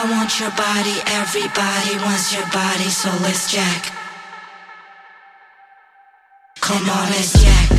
I want your body. Everybody wants your body, so let's jack. Come on, let's jack.